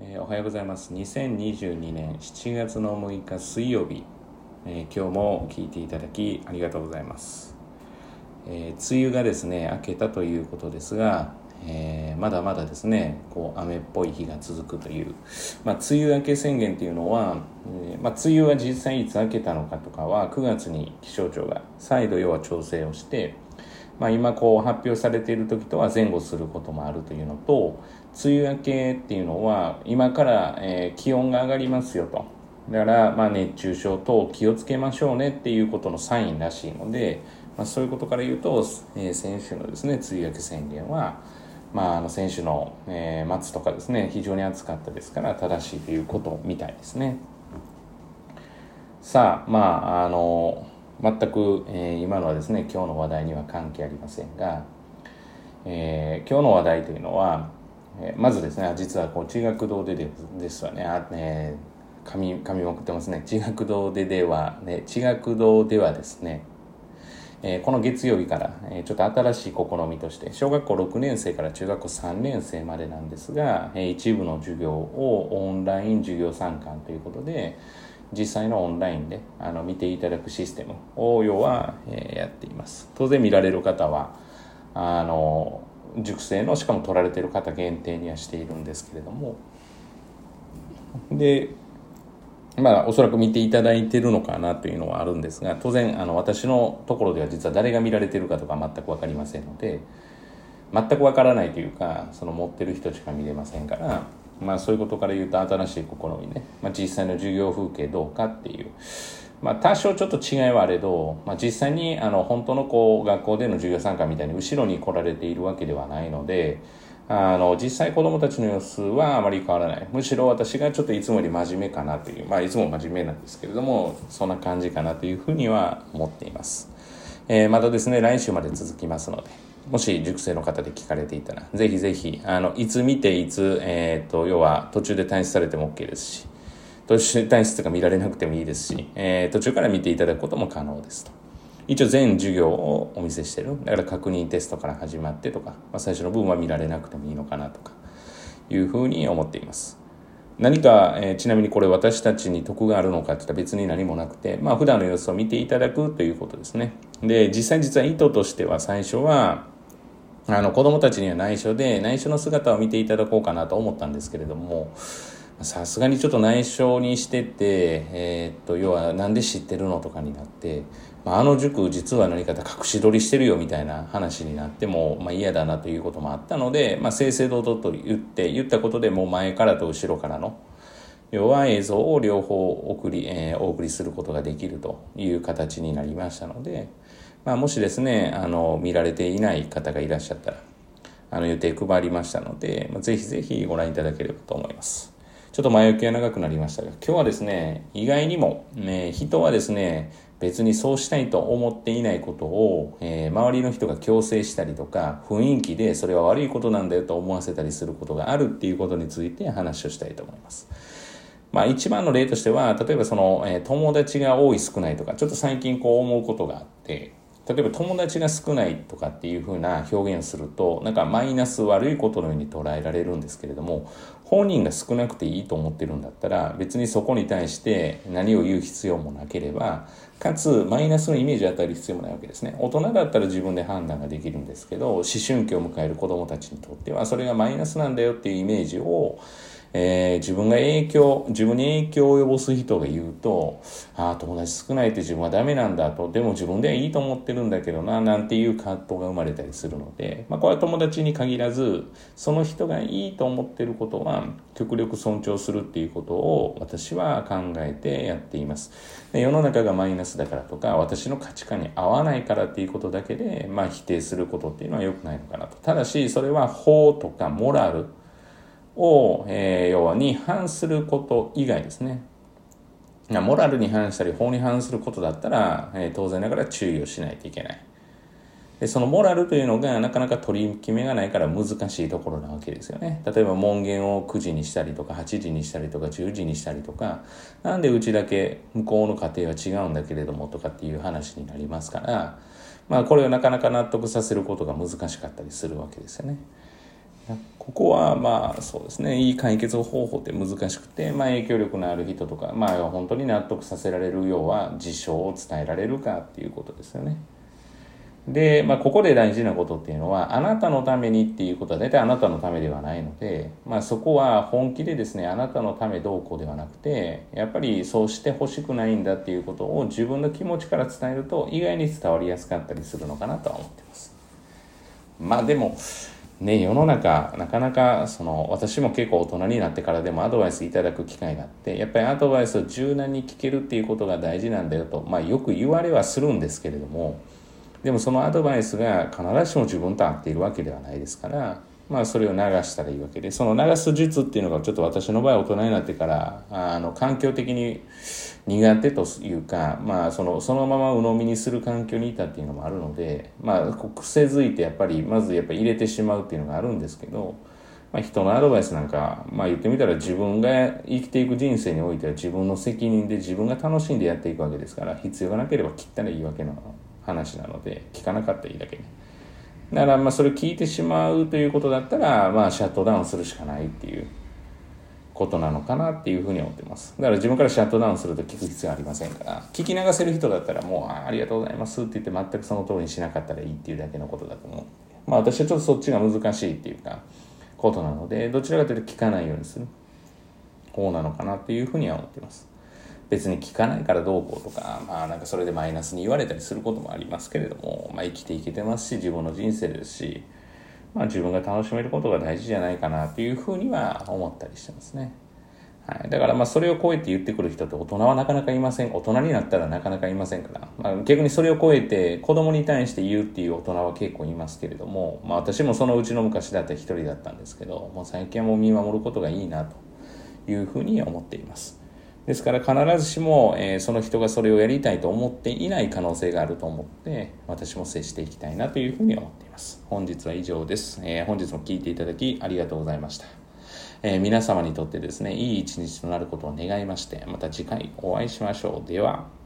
えーおはようございます。2022年7月の6日水曜日、えー今日も聞いていただきありがとうございます、えー梅雨がですね明けたということですが、えーまだまだですねこう雨っぽい日が続くという、まあ、梅雨明け宣言というのは、えまあ、梅雨は実際いつ明けたのかとかは9月に気象庁が再度要は調整をしてまあ、今こう発表されている時とは前後することもあるというのと梅雨明けっていうのは今から、えー気温が上がりますよとだからまあ熱中症等気をつけましょうねっていうことのサインらしいので、まあ、そういうことから言うと、えー先週のですね梅雨明け宣言は、まあ、あの先週の、えー末とかですね非常に暑かったですから正しいということみたいですね。さあまああの全く、えー今のはですね今日の話題には関係ありませんが、えー今日の話題というのは、えーまずですね実はこう地学堂ででですわねあ、え紙紙も送ってますね。地学堂でではね地学堂ではですねえこの月曜日から、えちょっと新しい試みとして小学校6年生から中学校3年生までなんですが、え一部の授業をオンライン授業参観ということで実際のオンラインであの見ていただくシステムを要は、えやっています。当然見られる方はあの塾生のしかも取られてる方限定にはしているんですけれども。でまあおそらく見ていただいてるのかなというのはあるんですが当然あの私のところでは実は誰が見られてるかとか全く分かりませんので全く分からないというかその持ってる人しか見れませんから、まあ、そういうことから言うと新しい試みね、まあ、実際の授業風景どうかっていう、まあ、多少ちょっと違いはあれど、まあ、実際にあの本当のこう学校での授業参加みたいに後ろに来られているわけではないのであの実際子どもたちの様子はあまり変わらない。むしろ私がちょっといつもより真面目かなというまあいつも真面目なんですけれどもそんな感じかなというふうには思っています、えーまたですね来週まで続きますので。もし塾生の方で聞かれていたらぜひぜひあのいつ見ていつ、えー、と要は途中で退出されても OK ですし途中退出とか見られなくてもいいですし、えー途中から見ていただくことも可能ですと。一応全授業をお見せしてる。だから確認テストから始まってとか、まあ、最初の部分は見られなくてもいいのかなとかいうふうに思っています。何か、えーちなみにこれ私たちに得があるのかって言ったら別に何もなくてまあ普段の様子を見ていただくということですね。で実際実は意図としては最初はあの子供たちには内緒で内緒の姿を見ていただこうかなと思ったんですけれどもさすがにちょっと内緒にしてて、えーっと要はなんで知ってるのとかになって、まあ、あの塾実は何か隠し撮りしてるよみたいな話になっても、まあ、嫌だなということもあったので、まあ、正々堂々と言って言ったことでもう前からと後ろからの要は映像を両方送り、えーお送りすることができるという形になりましたので、まあ、もしですねあの見られていない方がいらっしゃったらあの予定配りましたので、まあ、ぜひぜひご覧いただければと思います。ちょっと前置きが長くなりましたが、今日はですね、意外にも、ね、人はですね、別にそうしたいと思っていないことを、えー周りの人が強制したりとか、雰囲気でそれは悪いことなんだよと思わせたりすることがあるっていうことについて話をしたいと思います。まあ一番の例としては、例えばその、えー友達が多い少ないとか、ちょっと最近こう思うことがあって、例えば友達が少ないとかっていうふうな表現すると、なんかマイナス悪いことのように捉えられるんですけれども、本人が少なくていいと思ってるんだったら、別にそこに対して何を言う必要もなければ、かつマイナスのイメージを与える必要もないわけですね。大人だったら自分で判断ができるんですけど、思春期を迎える子供たちにとっては、それがマイナスなんだよっていうイメージを、えー自分が影響、自分に影響を及ぼす人が言うと、ああ、友達少ないって自分はダメなんだと、でも自分ではいいと思ってるんだけどな、なんていう葛藤が生まれたりするので、まあこれは友達に限らず、その人がいいと思ってることは、極力尊重するっていうことを私は考えてやっています。で世の中がマイナスだからとか、私の価値観に合わないからっていうことだけで、まあ否定することっていうのは良くないのかなと。ただし、それは法とかモラル、を、えー要はに反すること以外ですね。いやモラルに反したり法に反することだったら、えー当然ながら注意をしないといけない。でそのモラルというのがなかなか取り決めがないから難しいところなわけですよね。例えば門限を9時にしたりとか8時にしたりとか10時にしたりとかなんでうちだけ向こうの家庭は違うんだけれどもとかっていう話になりますからまあこれをなかなか納得させることが難しかったりするわけですよね。ここはまあそうですねいい解決方法って難しくて、まあ、影響力のある人とか、まあ、本当に納得させられるようは事象を伝えられるかっていうことですよね。で、まあ、ここで大事なことっていうのはあなたのためにっていうことは大体あなたのためではないので、まあ、そこは本気でですねあなたのためどうこうではなくてやっぱりそうしてほしくないんだっていうことを自分の気持ちから伝えると意外に伝わりやすかったりするのかなとは思ってます。まあでもね、世の中なかなかその私も結構大人になってからでもアドバイスいただく機会があってやっぱりアドバイスを柔軟に聞けるっていうことが大事なんだよと、まあ、よく言われはするんですけれどもでもそのアドバイスが必ずしも自分と合っているわけではないですからまあそれを流したらいいわけでその流す術っていうのがちょっと私の場合大人になってからあの環境的に苦手というか、まあ、そのそのまま鵜呑みにする環境にいたっていうのもあるので、まあ、癖づいてやっぱりまずやっぱ入れてしまうっていうのがあるんですけど、まあ、人のアドバイスなんか、まあ、言ってみたら自分が生きていく人生においては自分の責任で自分が楽しんでやっていくわけですから必要がなければ切ったらいいわけの話なので聞かなかったらいいだけね。だからまあそれ聞いてしまうということだったら、まあ、シャットダウンするしかないっていう。ことなのかなっていうふうに思ってます。だから自分からシャットダウンすると聞く必要ありませんから、聞き流せる人だったらもうありがとうございますって言って全くその通りにしなかったらいいっていうだけのことだと思う。まあ私はちょっとそっちが難しいっていうか、ことなので、どちらかというと聞かないようにする方なのかなっていうふうには思ってます。別に聞かないからどうこうとか、まあなんかそれでマイナスに言われたりすることもありますけれども、まあ生きていけてますし、自分の人生ですし、まあ自分が楽しめることが大事じゃないかなっていうふうには思ったりしてますね。はい、だからまあそれを超えて言ってくる人って大人はなかなかいません。大人になったらなかなかいませんから。まあ、逆にそれを超えて子供に対して言うっていう大人は結構いますけれども、まあ私もそのうちの昔だった一人だったんですけど、もう最近はもう見守ることがいいなというふうに思っています。ですから必ずしも、えー、その人がそれをやりたいと思っていない可能性があると思って私も接していきたいなというふうに思っています。本日は以上です。えー、本日も聴いていただきありがとうございました。えー、皆様にとってですね、いい一日となることを願いまして、また次回お会いしましょう。では。